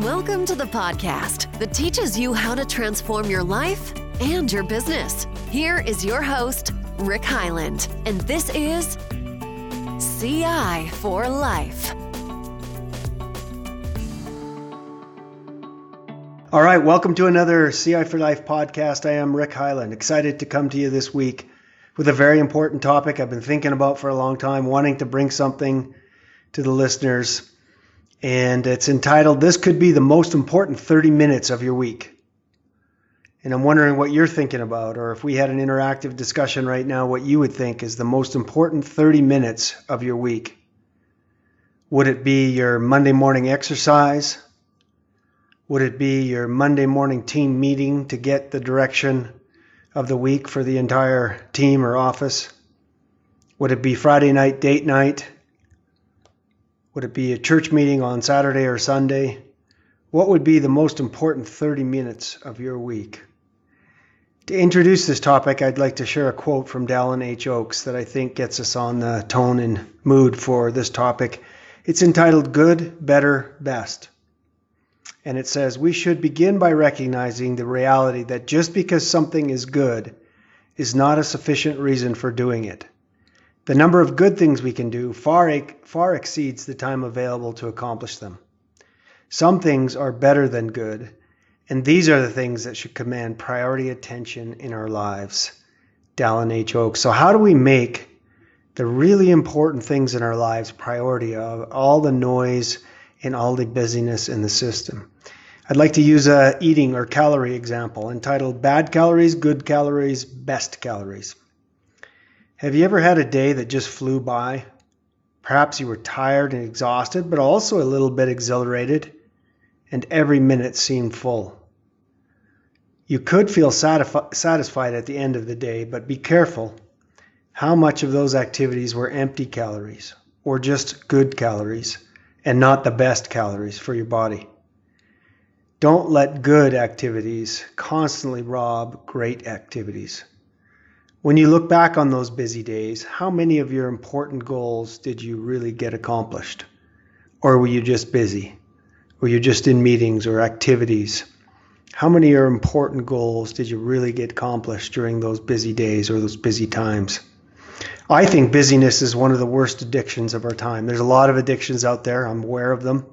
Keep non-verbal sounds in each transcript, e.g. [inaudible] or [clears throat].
Welcome to the podcast that teaches you how to transform your life and your business. Here is your host, Rick Highland, and this is CI for Life. All right, welcome to another CI for Life podcast. I am Rick Highland, excited to come to you this week with a very important topic I've been thinking about for a long time, wanting to bring something to the listeners and it's entitled This Could Be the Most Important 30 Minutes of Your Week. And I'm wondering what you're thinking about, or if we had an interactive discussion right now, what you would think is the most important 30 minutes of your week. Would it be your Monday morning exercise? Would it be your Monday morning team meeting to get the direction of the week for the entire team or office? Would it be Friday night date night would it be a church meeting on Saturday or Sunday? What would be the most important 30 minutes of your week? To introduce this topic, I'd like to share a quote from Dallin H. Oaks that I think gets us on the tone and mood for this topic. It's entitled Good, Better, Best. And it says, We should begin by recognizing the reality that just because something is good is not a sufficient reason for doing it. The number of good things we can do far, far exceeds the time available to accomplish them. Some things are better than good, and these are the things that should command priority attention in our lives. Dallin H. Oaks. So, how do we make the really important things in our lives priority of all the noise and all the busyness in the system? I'd like to use a eating or calorie example entitled Bad Calories, Good Calories, Best Calories. Have you ever had a day that just flew by? Perhaps you were tired and exhausted, but also a little bit exhilarated, and every minute seemed full. You could feel satisfied at the end of the day, but be careful how much of those activities were empty calories or just good calories and not the best calories for your body. Don't let good activities constantly rob great activities. When you look back on those busy days, how many of your important goals did you really get accomplished? Or were you just busy? Were you just in meetings or activities? How many of your important goals did you really get accomplished during those busy days or those busy times? I think busyness is one of the worst addictions of our time. There's a lot of addictions out there. I'm aware of them.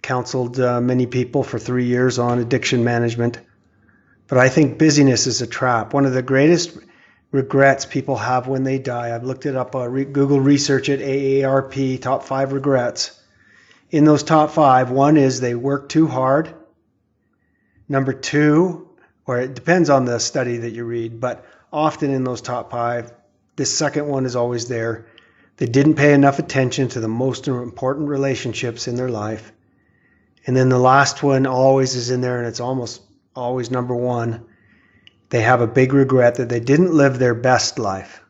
Counseled uh, many people for three years on addiction management. But I think busyness is a trap. One of the greatest regrets people have when they die. I've looked it up, uh, re- Google research it, AARP, top five regrets. In those top five, one is they work too hard. Number two, or it depends on the study that you read, but often in those top five, this second one is always there. They didn't pay enough attention to the most important relationships in their life. And then the last one always is in there, and it's almost always number one they have a big regret that they didn't live their best life.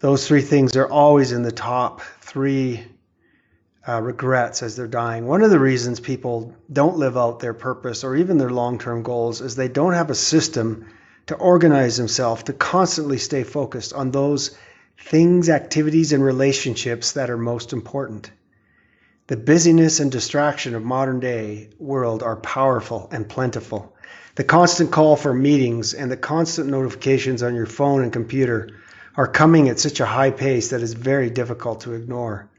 Those three things are always in the top three uh, regrets as they're dying. One of the reasons people don't live out their purpose or even their long term goals is they don't have a system to organize themselves to constantly stay focused on those things, activities, and relationships that are most important. The busyness and distraction of modern day world are powerful and plentiful. The constant call for meetings and the constant notifications on your phone and computer are coming at such a high pace that it's very difficult to ignore.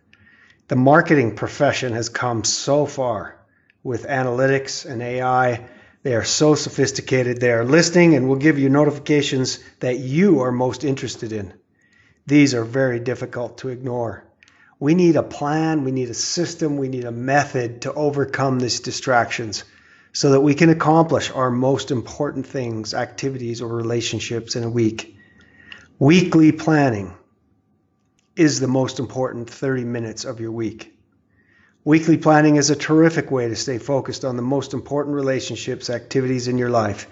The marketing profession has come so far with analytics and AI. They are so sophisticated. They are listening and will give you notifications that you are most interested in. These are very difficult to ignore. We need a plan, we need a system, we need a method to overcome these distractions so that we can accomplish our most important things, activities, or relationships in a week. Weekly planning is the most important 30 minutes of your week. Weekly planning is a terrific way to stay focused on the most important relationships, activities in your life.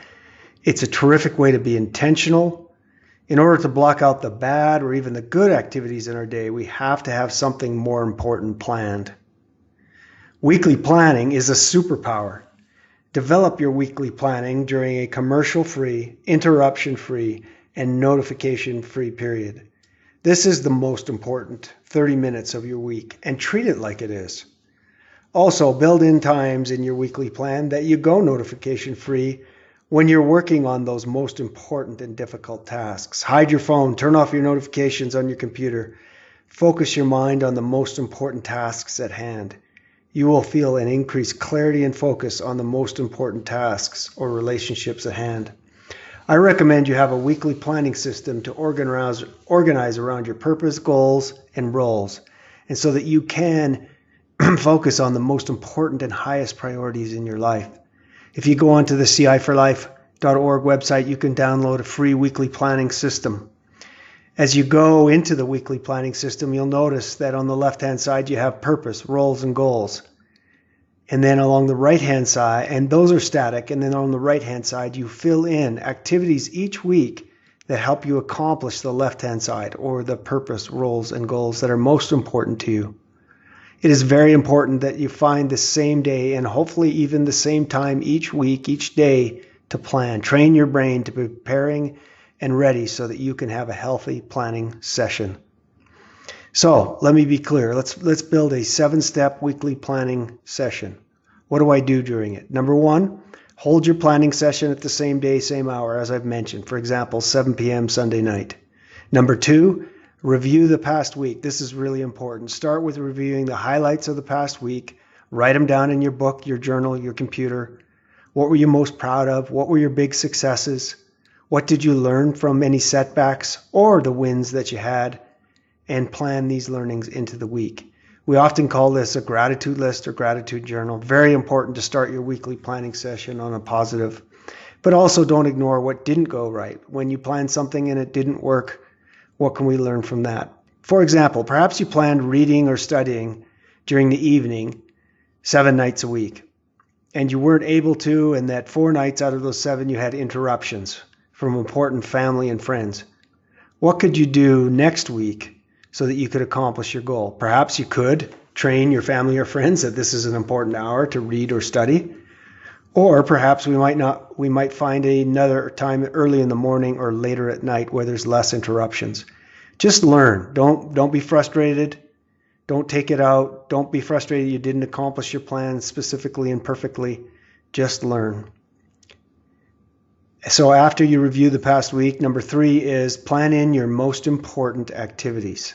It's a terrific way to be intentional. In order to block out the bad or even the good activities in our day, we have to have something more important planned. Weekly planning is a superpower. Develop your weekly planning during a commercial free, interruption free, and notification free period. This is the most important 30 minutes of your week and treat it like it is. Also, build in times in your weekly plan that you go notification free when you're working on those most important and difficult tasks. Hide your phone, turn off your notifications on your computer. Focus your mind on the most important tasks at hand. You will feel an increased clarity and focus on the most important tasks or relationships at hand. I recommend you have a weekly planning system to organize, organize around your purpose, goals, and roles, and so that you can [clears throat] focus on the most important and highest priorities in your life. If you go onto the ciforlife.org website, you can download a free weekly planning system. As you go into the weekly planning system, you'll notice that on the left hand side you have purpose, roles, and goals. And then along the right hand side, and those are static, and then on the right hand side, you fill in activities each week that help you accomplish the left hand side or the purpose, roles, and goals that are most important to you. It is very important that you find the same day and hopefully even the same time each week, each day to plan. Train your brain to preparing and ready so that you can have a healthy planning session. So let me be clear. Let's let's build a seven-step weekly planning session. What do I do during it? Number one, hold your planning session at the same day, same hour, as I've mentioned. For example, 7 p.m. Sunday night. Number two, review the past week. This is really important. Start with reviewing the highlights of the past week. Write them down in your book, your journal, your computer. What were you most proud of? What were your big successes? What did you learn from any setbacks or the wins that you had? and plan these learnings into the week. We often call this a gratitude list or gratitude journal. Very important to start your weekly planning session on a positive. But also don't ignore what didn't go right. When you plan something and it didn't work, what can we learn from that? For example, perhaps you planned reading or studying during the evening seven nights a week, and you weren't able to, and that four nights out of those seven you had interruptions from important family and friends. What could you do next week so that you could accomplish your goal. Perhaps you could train your family or friends that this is an important hour to read or study. Or perhaps we might not we might find another time early in the morning or later at night where there's less interruptions. Just learn. Don't don't be frustrated. Don't take it out. Don't be frustrated you didn't accomplish your plan specifically and perfectly. Just learn. So after you review the past week, number 3 is plan in your most important activities.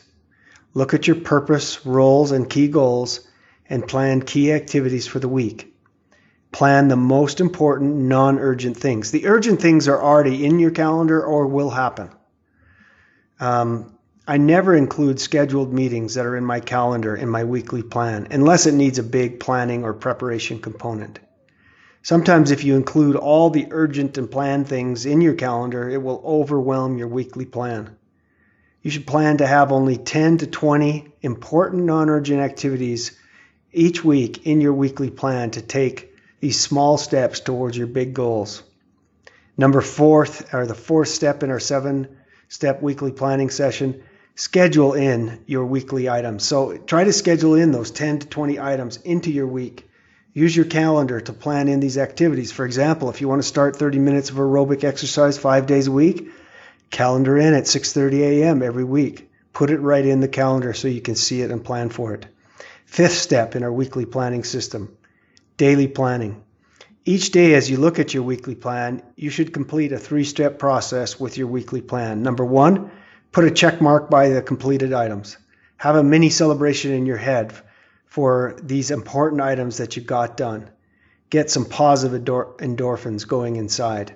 Look at your purpose, roles, and key goals and plan key activities for the week. Plan the most important non urgent things. The urgent things are already in your calendar or will happen. Um, I never include scheduled meetings that are in my calendar in my weekly plan unless it needs a big planning or preparation component. Sometimes, if you include all the urgent and planned things in your calendar, it will overwhelm your weekly plan. You should plan to have only 10 to 20 important non urgent activities each week in your weekly plan to take these small steps towards your big goals. Number fourth, or the fourth step in our seven step weekly planning session, schedule in your weekly items. So try to schedule in those 10 to 20 items into your week. Use your calendar to plan in these activities. For example, if you want to start 30 minutes of aerobic exercise five days a week, calendar in at 6:30 a.m. every week. Put it right in the calendar so you can see it and plan for it. Fifth step in our weekly planning system, daily planning. Each day as you look at your weekly plan, you should complete a three-step process with your weekly plan. Number 1, put a check mark by the completed items. Have a mini celebration in your head for these important items that you got done. Get some positive endorphins going inside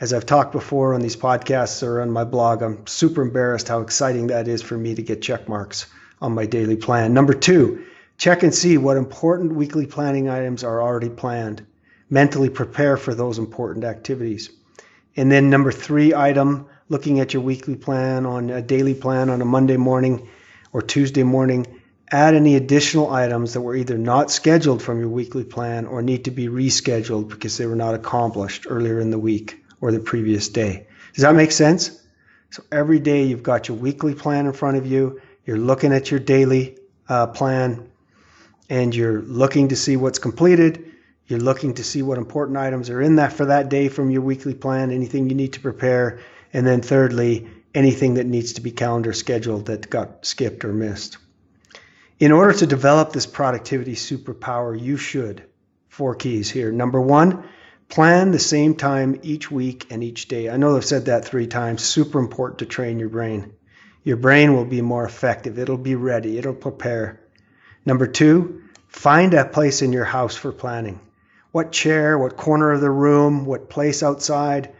as I've talked before on these podcasts or on my blog, I'm super embarrassed how exciting that is for me to get check marks on my daily plan. Number two, check and see what important weekly planning items are already planned. Mentally prepare for those important activities. And then number three item, looking at your weekly plan on a daily plan on a Monday morning or Tuesday morning, add any additional items that were either not scheduled from your weekly plan or need to be rescheduled because they were not accomplished earlier in the week or the previous day. Does that make sense? So every day you've got your weekly plan in front of you, you're looking at your daily uh, plan, and you're looking to see what's completed. You're looking to see what important items are in that for that day from your weekly plan, anything you need to prepare. And then, thirdly, anything that needs to be calendar scheduled that got skipped or missed. In order to develop this productivity superpower, you should. Four keys here. Number one, plan the same time each week and each day. I know I've said that three times. Super important to train your brain. Your brain will be more effective. It'll be ready. It'll prepare. Number two, find a place in your house for planning. What chair, what corner of the room, what place outside,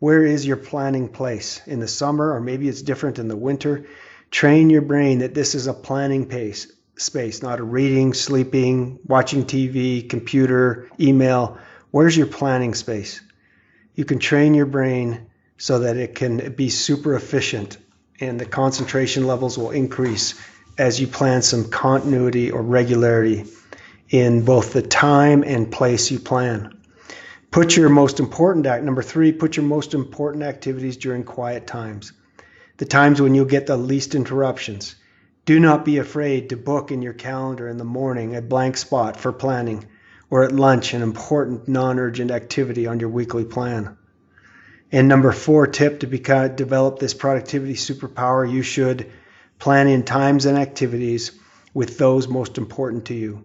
where is your planning place in the summer, or maybe it's different in the winter. Train your brain that this is a planning pace, space, not a reading, sleeping, watching TV, computer, email. Where's your planning space? You can train your brain so that it can be super efficient and the concentration levels will increase as you plan some continuity or regularity in both the time and place you plan. Put your most important act, number three, put your most important activities during quiet times, the times when you'll get the least interruptions. Do not be afraid to book in your calendar in the morning a blank spot for planning or at lunch an important non urgent activity on your weekly plan. And number four tip to become, develop this productivity superpower, you should plan in times and activities with those most important to you.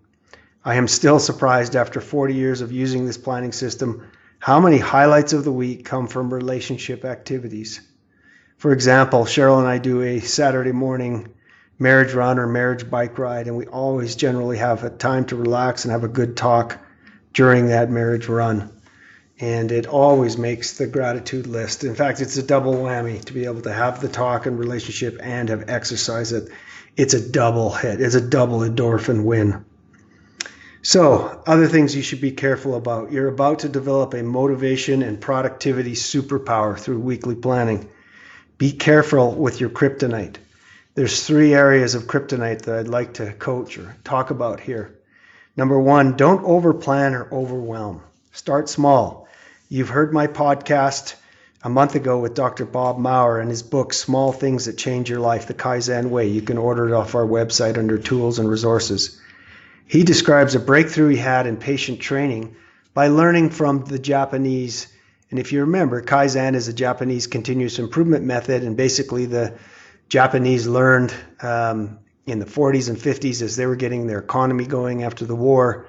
I am still surprised after 40 years of using this planning system how many highlights of the week come from relationship activities. For example, Cheryl and I do a Saturday morning marriage run or marriage bike ride, and we always generally have a time to relax and have a good talk during that marriage run. And it always makes the gratitude list. In fact, it's a double whammy to be able to have the talk and relationship and have exercise it. It's a double hit. It's a double endorphin win. So, other things you should be careful about. You're about to develop a motivation and productivity superpower through weekly planning. Be careful with your kryptonite. There's three areas of kryptonite that I'd like to coach or talk about here. Number one, don't overplan or overwhelm. Start small. You've heard my podcast a month ago with Dr. Bob Maurer and his book, Small Things That Change Your Life, The Kaizen Way. You can order it off our website under tools and resources. He describes a breakthrough he had in patient training by learning from the Japanese. And if you remember, Kaizen is a Japanese continuous improvement method, and basically the Japanese learned um, in the 40s and 50s as they were getting their economy going after the war.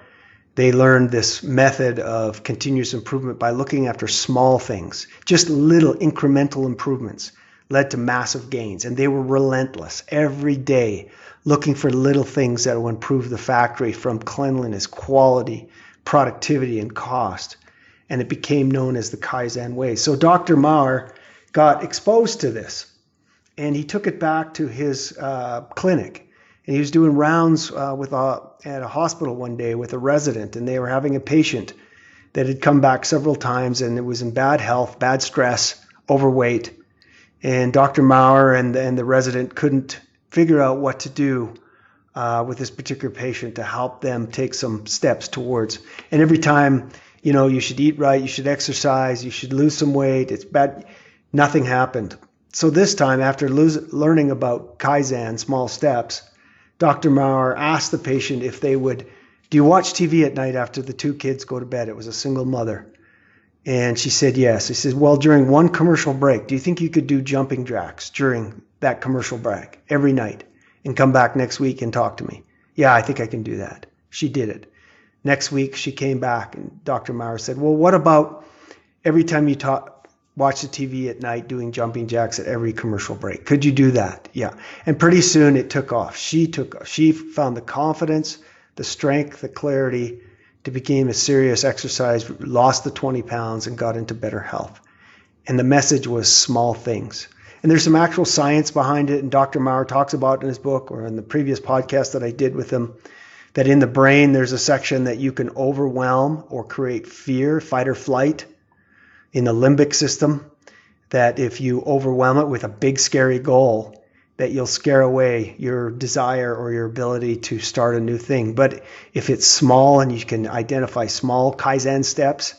They learned this method of continuous improvement by looking after small things, just little incremental improvements led to massive gains. And they were relentless every day looking for little things that will improve the factory from cleanliness, quality, productivity, and cost. And it became known as the Kaizen way. So Dr. Maurer got exposed to this and he took it back to his uh, clinic. And he was doing rounds uh, with a, at a hospital one day with a resident, and they were having a patient that had come back several times and it was in bad health, bad stress, overweight. And Dr. Maurer and, and the resident couldn't figure out what to do uh, with this particular patient to help them take some steps towards. And every time, you know, you should eat right, you should exercise, you should lose some weight. It's bad. Nothing happened. So this time, after learning about Kaizen, small steps, Dr. Maurer asked the patient if they would, do you watch TV at night after the two kids go to bed? It was a single mother. And she said yes. He says, well, during one commercial break, do you think you could do jumping jacks during that commercial break every night and come back next week and talk to me. Yeah, I think I can do that. She did it. Next week, she came back and Dr. Maurer said, Well, what about every time you talk, watch the TV at night doing jumping jacks at every commercial break? Could you do that? Yeah. And pretty soon it took off. She took She found the confidence, the strength, the clarity to become a serious exercise, lost the 20 pounds, and got into better health. And the message was small things. And there's some actual science behind it. And Dr. Maurer talks about in his book or in the previous podcast that I did with him that in the brain there's a section that you can overwhelm or create fear, fight or flight in the limbic system. That if you overwhelm it with a big scary goal, that you'll scare away your desire or your ability to start a new thing. But if it's small and you can identify small Kaizen steps,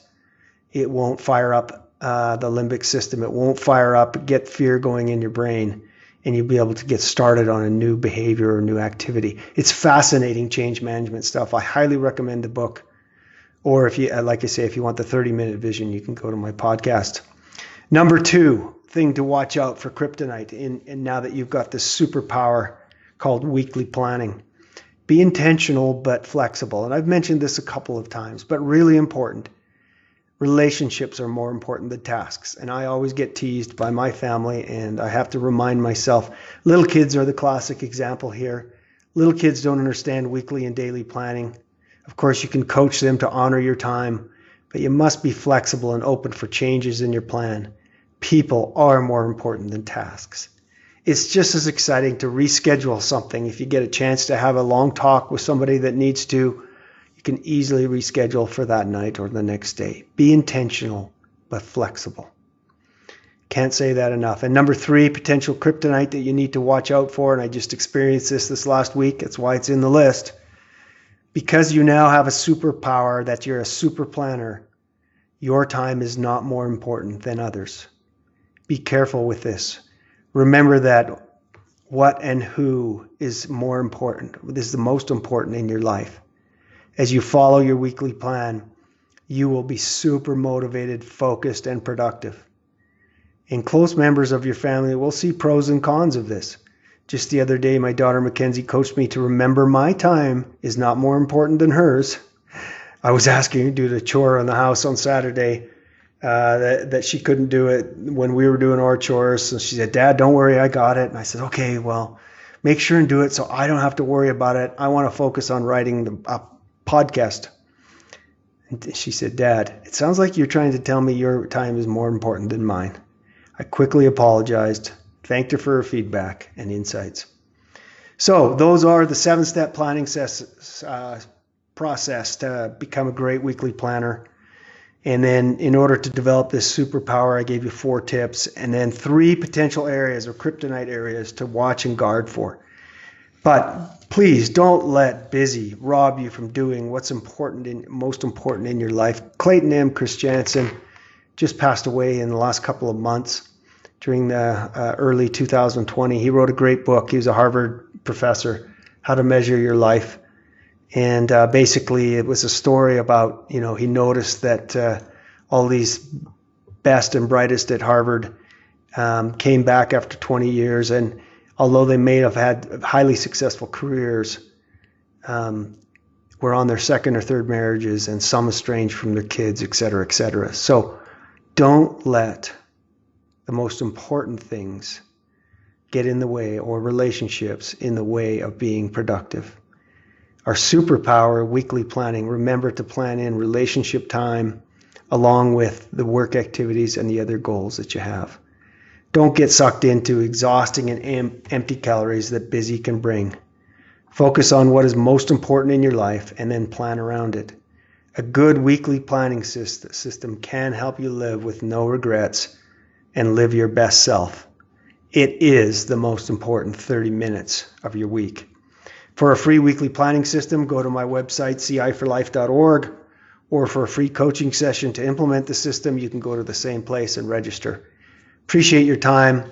it won't fire up uh, the limbic system. It won't fire up, get fear going in your brain, and you'll be able to get started on a new behavior or new activity. It's fascinating change management stuff. I highly recommend the book. Or if you, uh, like I say, if you want the 30 minute vision, you can go to my podcast. Number two thing to watch out for kryptonite, in, and now that you've got this superpower called weekly planning, Be intentional but flexible. And I've mentioned this a couple of times, but really important. Relationships are more important than tasks. And I always get teased by my family, and I have to remind myself little kids are the classic example here. Little kids don't understand weekly and daily planning. Of course, you can coach them to honor your time, but you must be flexible and open for changes in your plan. People are more important than tasks it's just as exciting to reschedule something. If you get a chance to have a long talk with somebody that needs to, you can easily reschedule for that night or the next day. Be intentional, but flexible. Can't say that enough. And number three, potential kryptonite that you need to watch out for. And I just experienced this this last week. That's why it's in the list. Because you now have a superpower that you're a super planner, your time is not more important than others. Be careful with this remember that what and who is more important. This is the most important in your life. As you follow your weekly plan, you will be super motivated, focused, and productive. And close members of your family will see pros and cons of this. Just the other day, my daughter Mackenzie coached me to remember my time is not more important than hers. I was asking her to do the chore on the house on Saturday, uh, that, that she couldn't do it when we were doing our chores. So she said, Dad, don't worry, I got it. And I said, okay, well, make sure and do it so I don't have to worry about it. I want to focus on writing the uh, podcast. And she said, Dad, it sounds like you're trying to tell me your time is more important than mine. I quickly apologized, thanked her for her feedback and insights. So, those are the seven step planning ses- uh, process to become a great weekly planner. And then, in order to develop this superpower, I gave you four tips, and then three potential areas or kryptonite areas to watch and guard for. But please don't let busy rob you from doing what's important and most important in your life. Clayton M. Christensen just passed away in the last couple of months during the uh, early 2020. He wrote a great book. He was a Harvard professor, How to Measure Your Life and uh, basically it was a story about you know he noticed that uh, all these best and brightest at Harvard um, came back after 20 years, and although they may have had highly successful careers, um, were on their second or third marriages, and some estranged from their kids, et cetera, et cetera. So don't let the most important things get in the way or relationships in the way of being productive our superpower weekly planning. Remember to plan in relationship time along with the work activities and the other goals that you have. Don't get sucked into exhausting and em- empty calories that busy can bring. Focus on what is most important in your life and then plan around it. A good weekly planning system can help you live with no regrets and live your best self. It is the most important 30 minutes of your week. For a free weekly planning system, go to my website, ciforlife.org, or for a free coaching session to implement the system, you can go to the same place and register. Appreciate your time.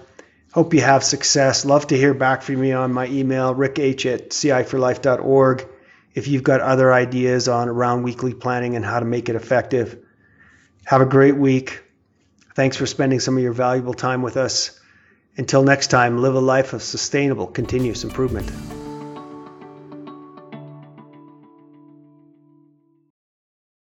Hope you have success. Love to hear back from you on my email, rickh at ciforlife.org. If you've got other ideas on around weekly planning and how to make it effective, have a great week. Thanks for spending some of your valuable time with us. Until next time, live a life of sustainable, continuous improvement.